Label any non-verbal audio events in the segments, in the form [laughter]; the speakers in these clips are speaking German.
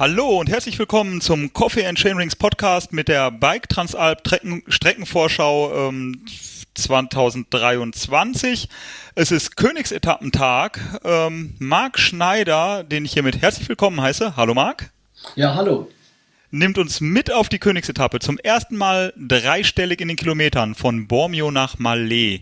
Hallo und herzlich willkommen zum Coffee and Chainrings Podcast mit der Bike Transalp Streckenvorschau ähm, 2023. Es ist Königsetappentag. Ähm, Marc Schneider, den ich hiermit herzlich willkommen heiße. Hallo Marc. Ja, hallo. Nimmt uns mit auf die Königsetappe. Zum ersten Mal dreistellig in den Kilometern von Bormio nach Malé.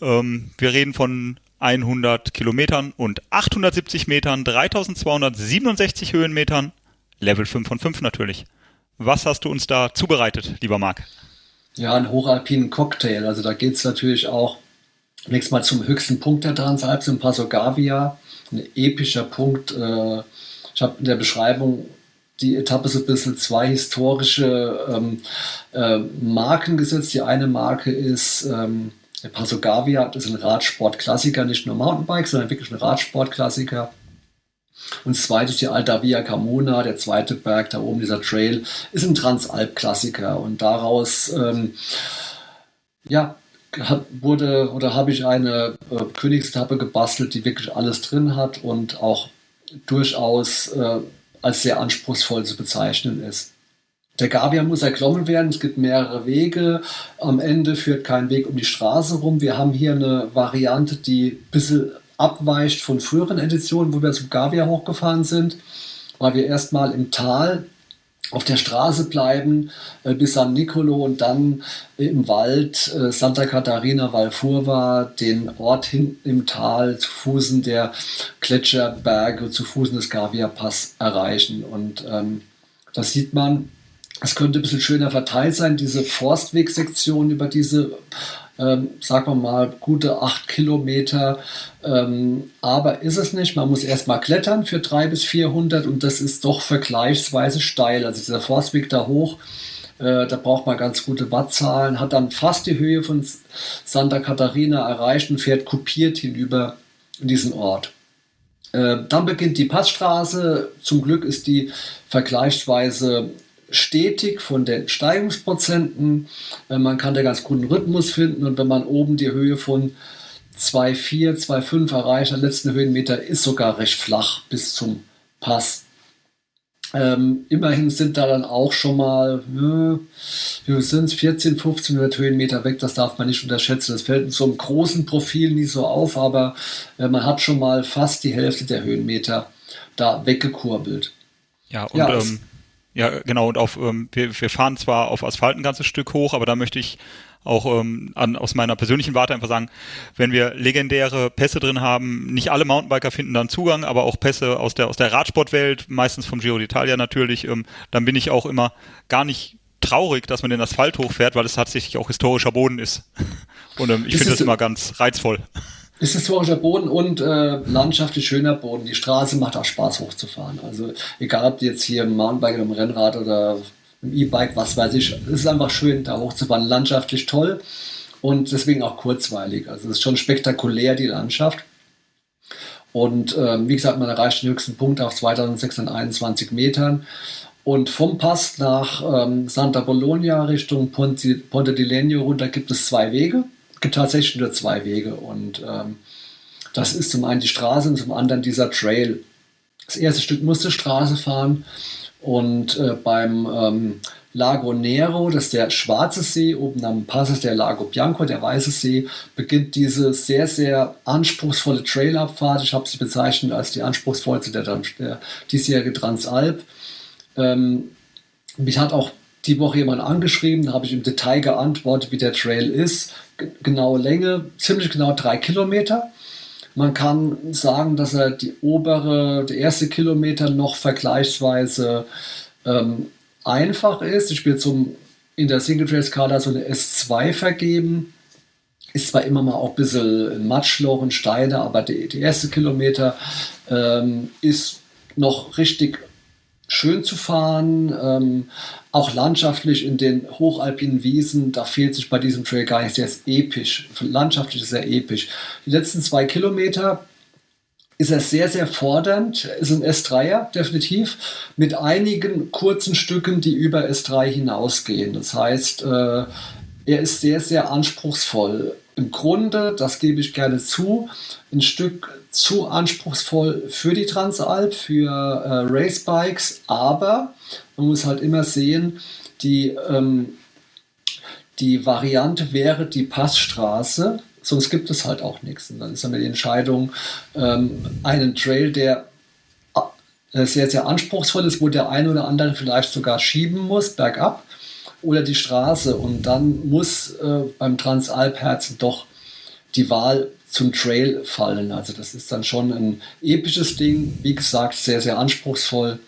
Ähm, wir reden von 100 Kilometern und 870 Metern, 3267 Höhenmetern, Level 5 von 5 natürlich. Was hast du uns da zubereitet, lieber Marc? Ja, einen hochalpinen Cocktail. Also da geht es natürlich auch nächstes Mal zum höchsten Punkt der Transalp, zum Passo Gavia. Ein epischer Punkt. Äh, ich habe in der Beschreibung die Etappe so ein bisschen zwei historische ähm, äh, Marken gesetzt. Die eine Marke ist ähm, der Passo Gavia, das ist ein Radsportklassiker, nicht nur Mountainbike, sondern wirklich ein Radsportklassiker. Und das zweite ist die Alta Via Camona, der zweite Berg da oben, dieser Trail, ist ein Transalp-Klassiker. Und daraus, ähm, ja, wurde oder habe ich eine äh, Königsetappe gebastelt, die wirklich alles drin hat und auch durchaus äh, als sehr anspruchsvoll zu bezeichnen ist. Der Gavia muss erklommen werden. Es gibt mehrere Wege. Am Ende führt kein Weg um die Straße rum. Wir haben hier eine Variante, die ein bisschen abweicht von früheren Editionen, wo wir zum Gavia hochgefahren sind, weil wir erstmal im Tal auf der Straße bleiben äh, bis San Nicolo und dann im Wald äh, Santa Catarina Valfurva, den Ort hinten im Tal zu Fußen der Gletscherberge, zu Fußen des Gavia Pass erreichen. Und ähm, das sieht man, es könnte ein bisschen schöner verteilt sein, diese Forstwegsektion über diese ähm, sagen wir mal, gute acht Kilometer. Ähm, aber ist es nicht. Man muss erstmal klettern für drei bis 400 und das ist doch vergleichsweise steil. Also dieser Forstweg da hoch, äh, da braucht man ganz gute Wattzahlen, hat dann fast die Höhe von Santa Catarina erreicht und fährt kopiert hinüber in diesen Ort. Äh, dann beginnt die Passstraße. Zum Glück ist die vergleichsweise stetig von den Steigungsprozenten. Äh, man kann da ganz guten Rhythmus finden und wenn man oben die Höhe von 2,4, 2,5 erreicht, der letzten Höhenmeter ist sogar recht flach bis zum Pass. Ähm, immerhin sind da dann auch schon mal, wie sind es, 14, 1500 Höhenmeter weg, das darf man nicht unterschätzen. Das fällt in so einem großen Profil nie so auf, aber äh, man hat schon mal fast die Hälfte der Höhenmeter da weggekurbelt. Ja, und ja, ähm, ja, genau. Und auf, ähm, wir, wir fahren zwar auf Asphalt ein ganzes Stück hoch, aber da möchte ich auch ähm, an, aus meiner persönlichen Warte einfach sagen, wenn wir legendäre Pässe drin haben, nicht alle Mountainbiker finden dann Zugang, aber auch Pässe aus der aus der Radsportwelt, meistens vom Giro d'Italia natürlich, ähm, dann bin ich auch immer gar nicht traurig, dass man den Asphalt hochfährt, weil es tatsächlich auch historischer Boden ist. [laughs] Und ähm, ich finde das immer ganz reizvoll. Ist historischer Boden und äh, landschaftlich schöner Boden. Die Straße macht auch Spaß hochzufahren. Also egal, ob jetzt hier im Mountainbike oder im Rennrad oder im E-Bike, was weiß ich, es ist einfach schön, da hochzufahren. Landschaftlich toll und deswegen auch kurzweilig. Also es ist schon spektakulär, die Landschaft. Und ähm, wie gesagt, man erreicht den höchsten Punkt auf 2621 Metern. Und vom Pass nach ähm, Santa Bologna Richtung Ponte, Ponte di Legno runter gibt es zwei Wege gibt tatsächlich nur zwei Wege und ähm, das ist zum einen die Straße und zum anderen dieser Trail. Das erste Stück musste Straße fahren und äh, beim ähm, Lago Nero, das ist der Schwarze See, oben am Pass ist der Lago Bianco, der Weiße See, beginnt diese sehr, sehr anspruchsvolle Trailabfahrt. Ich habe sie bezeichnet als die anspruchsvollste der, der diesjährige Transalp. Ähm, mich hat auch die Woche jemand angeschrieben, habe ich im Detail geantwortet, wie der Trail ist. Genaue Länge, ziemlich genau drei Kilometer. Man kann sagen, dass er die obere, der erste Kilometer noch vergleichsweise ähm, einfach ist. Ich bin zum in der Single Trail Skala so eine S2 vergeben. Ist zwar immer mal auch ein bisschen ein Matschloch und Steine, aber der, der erste Kilometer ähm, ist noch richtig schön zu fahren, ähm, auch landschaftlich in den hochalpinen Wiesen, da fehlt sich bei diesem Trail gar nichts, der ist episch, landschaftlich ist er episch. Die letzten zwei Kilometer ist er sehr, sehr fordernd, ist ein S3er, definitiv, mit einigen kurzen Stücken, die über S3 hinausgehen. Das heißt, äh, er ist sehr, sehr anspruchsvoll. Im Grunde, das gebe ich gerne zu, ein Stück zu anspruchsvoll für die Transalp, für äh, Racebikes, aber man muss halt immer sehen, die, ähm, die Variante wäre die Passstraße, sonst gibt es halt auch nichts. Und dann ist dann die Entscheidung, ähm, einen Trail, der äh, sehr, sehr anspruchsvoll ist, wo der eine oder andere vielleicht sogar schieben muss, bergab, oder die Straße. Und dann muss äh, beim Transalp-Herzen doch die Wahl zum Trail fallen. Also das ist dann schon ein episches Ding, wie gesagt, sehr, sehr anspruchsvoll.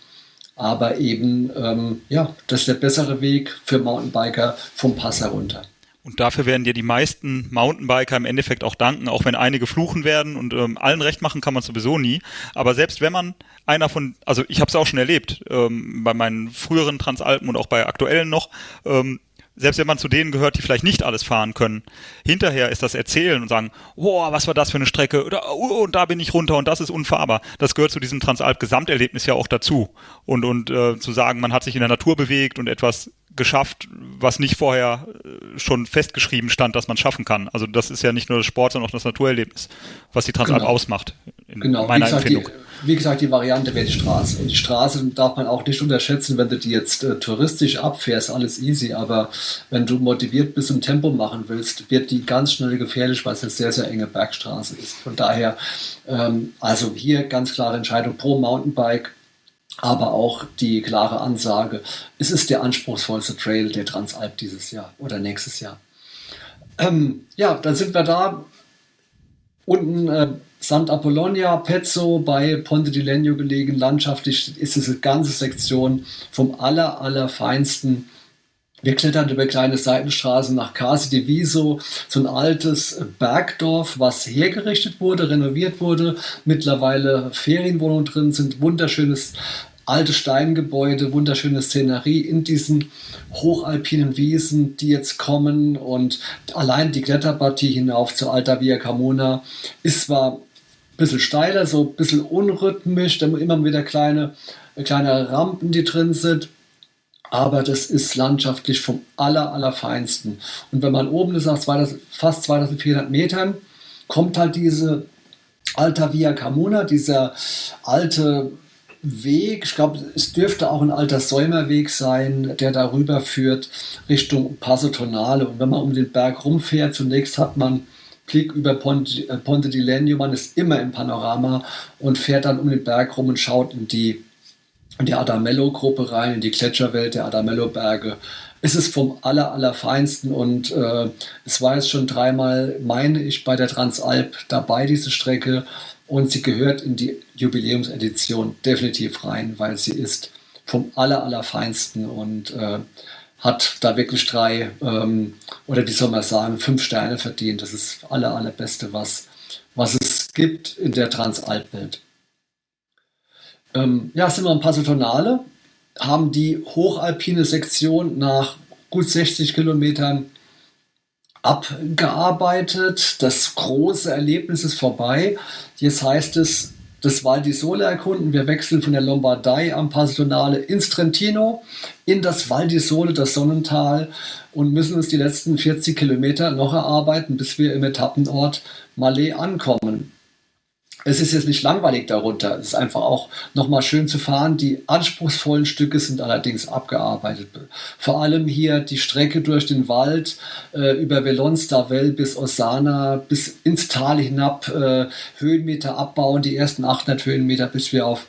Aber eben, ähm, ja, das ist der bessere Weg für Mountainbiker vom Pass herunter. Und dafür werden dir die meisten Mountainbiker im Endeffekt auch danken, auch wenn einige fluchen werden und ähm, allen recht machen kann man sowieso nie. Aber selbst wenn man einer von, also ich habe es auch schon erlebt, ähm, bei meinen früheren Transalpen und auch bei aktuellen noch, ähm, selbst wenn man zu denen gehört, die vielleicht nicht alles fahren können, hinterher ist das Erzählen und sagen, boah, was war das für eine Strecke, oder, oh, und da bin ich runter und das ist unfahrbar. Das gehört zu diesem Transalp-Gesamterlebnis ja auch dazu. Und, und äh, zu sagen, man hat sich in der Natur bewegt und etwas geschafft, was nicht vorher äh, schon festgeschrieben stand, dass man schaffen kann. Also das ist ja nicht nur das Sport, sondern auch das Naturerlebnis, was die Transalp genau. ausmacht, in genau. meiner wie gesagt, Empfindung. Die, wie gesagt, die Variante wäre die Straße. Und die Straße darf man auch nicht unterschätzen, wenn du die jetzt äh, touristisch abfährst, alles easy. Aber wenn du motiviert bist und Tempo machen willst, wird die ganz schnell gefährlich, weil es eine sehr, sehr enge Bergstraße ist. Von daher, ähm, also hier ganz klare Entscheidung pro Mountainbike aber auch die klare Ansage, es ist der anspruchsvollste Trail der Transalp dieses Jahr oder nächstes Jahr. Ähm, ja, dann sind wir da. Unten äh, St. Apollonia, Pezzo bei Ponte di Legno gelegen. Landschaftlich ist es eine ganze Sektion vom aller, aller feinsten wir klettern über kleine Seitenstraßen nach Case di Viso, so ein altes Bergdorf, was hergerichtet wurde, renoviert wurde. Mittlerweile Ferienwohnungen drin sind, wunderschönes alte Steingebäude, wunderschöne Szenerie in diesen hochalpinen Wiesen, die jetzt kommen. Und allein die Kletterpartie hinauf zu Alta Via Camona ist zwar bisschen steiler, so ein bisschen unrhythmisch, immer wieder kleine, kleine Rampen, die drin sind aber das ist landschaftlich vom aller, allerfeinsten. Und wenn man oben ist nach 2000, fast 2400 Metern, kommt halt diese Alta Via Camuna, dieser alte Weg, ich glaube, es dürfte auch ein alter Säumerweg sein, der darüber führt Richtung Passo Tonale. Und wenn man um den Berg rumfährt, zunächst hat man Blick über Ponte, äh, Ponte di Legno, man ist immer im Panorama und fährt dann um den Berg rum und schaut in die in die Adamello-Gruppe rein, in die Gletscherwelt der Adamello-Berge. Es ist vom aller, allerfeinsten und äh, es war jetzt schon dreimal, meine ich, bei der Transalp dabei, diese Strecke. Und sie gehört in die Jubiläumsedition definitiv rein, weil sie ist vom aller, allerfeinsten und äh, hat da wirklich drei, ähm, oder wie soll man sagen, fünf Sterne verdient. Das ist das aller, allerbeste, was, was es gibt in der Transalp-Welt. Ähm, ja, sind wir ein paar Tonale, haben die hochalpine Sektion nach gut 60 Kilometern abgearbeitet. Das große Erlebnis ist vorbei. Jetzt heißt es, das Val di Sole erkunden. Wir wechseln von der Lombardei am Passionale ins Trentino, in das Val di Sole, das Sonnental und müssen uns die letzten 40 Kilometer noch erarbeiten, bis wir im Etappenort Malé ankommen es ist jetzt nicht langweilig darunter. Es ist einfach auch nochmal schön zu fahren. Die anspruchsvollen Stücke sind allerdings abgearbeitet. Vor allem hier die Strecke durch den Wald äh, über Velonstavel bis Osana, bis ins Tal hinab, äh, Höhenmeter abbauen, die ersten 800 Höhenmeter, bis wir auf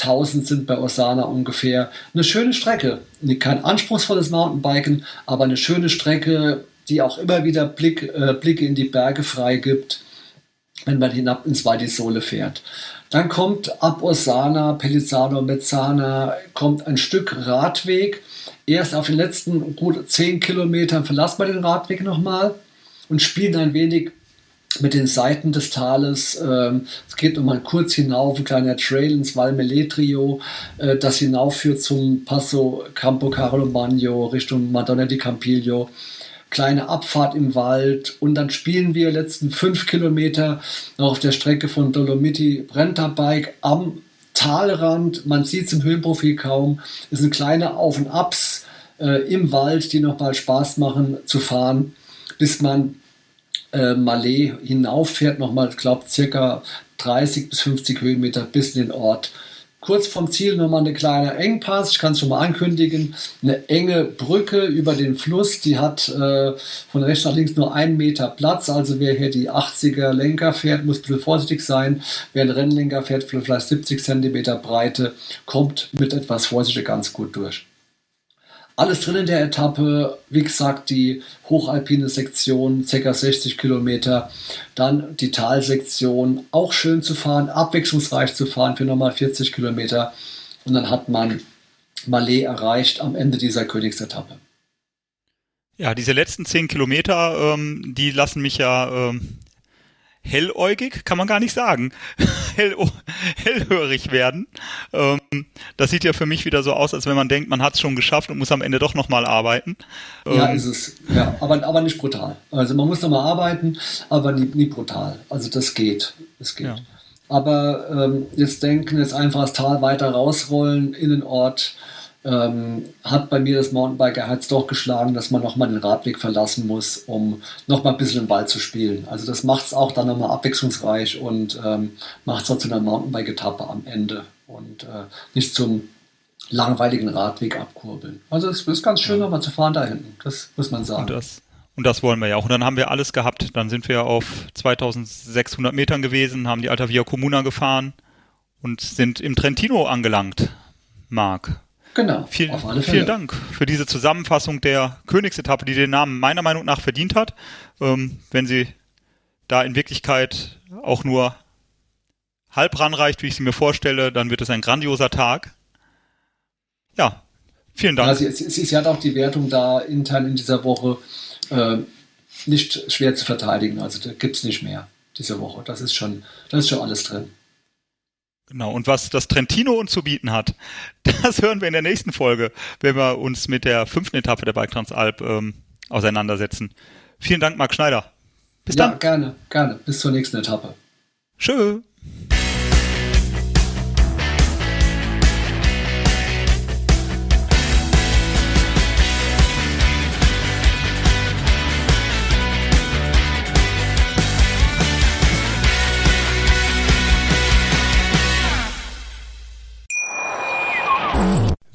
1000 sind bei Osana ungefähr. Eine schöne Strecke. Kein anspruchsvolles Mountainbiken, aber eine schöne Strecke, die auch immer wieder Blick, äh, Blicke in die Berge freigibt wenn man hinab ins Val di Sole fährt. Dann kommt ab Osana, Pellizzano, Mezzana, kommt ein Stück Radweg. Erst auf den letzten gut 10 Kilometern verlassen wir den Radweg nochmal und spielen ein wenig mit den Seiten des Tales. Ähm, es geht nochmal kurz hinauf, ein kleiner Trail ins Val Meletrio, äh, das hinaufführt zum Passo Campo Carlo Magno Richtung Madonna di Campiglio kleine Abfahrt im Wald und dann spielen wir letzten fünf Kilometer auf der Strecke von Dolomiti Brenta Bike am Talrand. Man sieht es im Höhenprofil kaum. Es sind kleine Auf und Abs äh, im Wald, die noch mal Spaß machen zu fahren, bis man äh, Malé hinauffährt, nochmal, ich glaube, circa 30 bis 50 Höhenmeter bis in den Ort. Kurz vom Ziel nochmal eine kleine Engpass, ich kann es schon mal ankündigen, eine enge Brücke über den Fluss, die hat äh, von rechts nach links nur einen Meter Platz, also wer hier die 80er Lenker fährt, muss ein bisschen vorsichtig sein, wer ein Rennlenker fährt, vielleicht 70 Zentimeter Breite, kommt mit etwas Vorsicht ganz gut durch. Alles drin in der Etappe, wie gesagt, die hochalpine Sektion, ca. 60 Kilometer. Dann die Talsektion, auch schön zu fahren, abwechslungsreich zu fahren für nochmal 40 Kilometer. Und dann hat man Malé erreicht am Ende dieser Königsetappe. Ja, diese letzten 10 Kilometer, ähm, die lassen mich ja ähm, helläugig, kann man gar nicht sagen, [laughs] Hell, hellhörig werden. Ähm, das sieht ja für mich wieder so aus, als wenn man denkt, man hat es schon geschafft und muss am Ende doch nochmal arbeiten. Ja, ähm, ist es. Ja, aber, aber nicht brutal. Also man muss nochmal arbeiten, aber nie, nie brutal. Also das geht. Das geht. Ja. Aber ähm, jetzt denken, jetzt einfach das Tal weiter rausrollen in den Ort ähm, hat bei mir das Mountainbiker-Herz doch geschlagen, dass man nochmal den Radweg verlassen muss, um nochmal ein bisschen im Wald zu spielen. Also das macht es auch dann nochmal abwechslungsreich und ähm, macht es auch zu einer Mountainbike-Etappe am Ende und äh, nicht zum langweiligen Radweg abkurbeln. Also es ist ganz schön, ja. nochmal zu fahren da hinten, das muss man sagen. Und das, und das wollen wir ja auch. Und dann haben wir alles gehabt. Dann sind wir auf 2600 Metern gewesen, haben die Alta Via Comuna gefahren und sind im Trentino angelangt, Marc. Genau. Vielen, vielen Dank für diese Zusammenfassung der Königsetappe, die den Namen meiner Meinung nach verdient hat. Ähm, wenn sie da in Wirklichkeit auch nur halb ranreicht, wie ich sie mir vorstelle, dann wird es ein grandioser Tag. Ja, vielen Dank. Ja, sie, sie, sie, hat auch die Wertung da intern in dieser Woche äh, nicht schwer zu verteidigen. Also da gibt es nicht mehr diese Woche. Das ist schon, das ist schon alles drin. Genau, und was das Trentino uns zu bieten hat, [laughs] das hören wir in der nächsten Folge, wenn wir uns mit der fünften Etappe der Bike Transalp ähm, auseinandersetzen. Vielen Dank, Marc Schneider. Bis ja, dann. gerne, gerne. Bis zur nächsten Etappe. Tschö.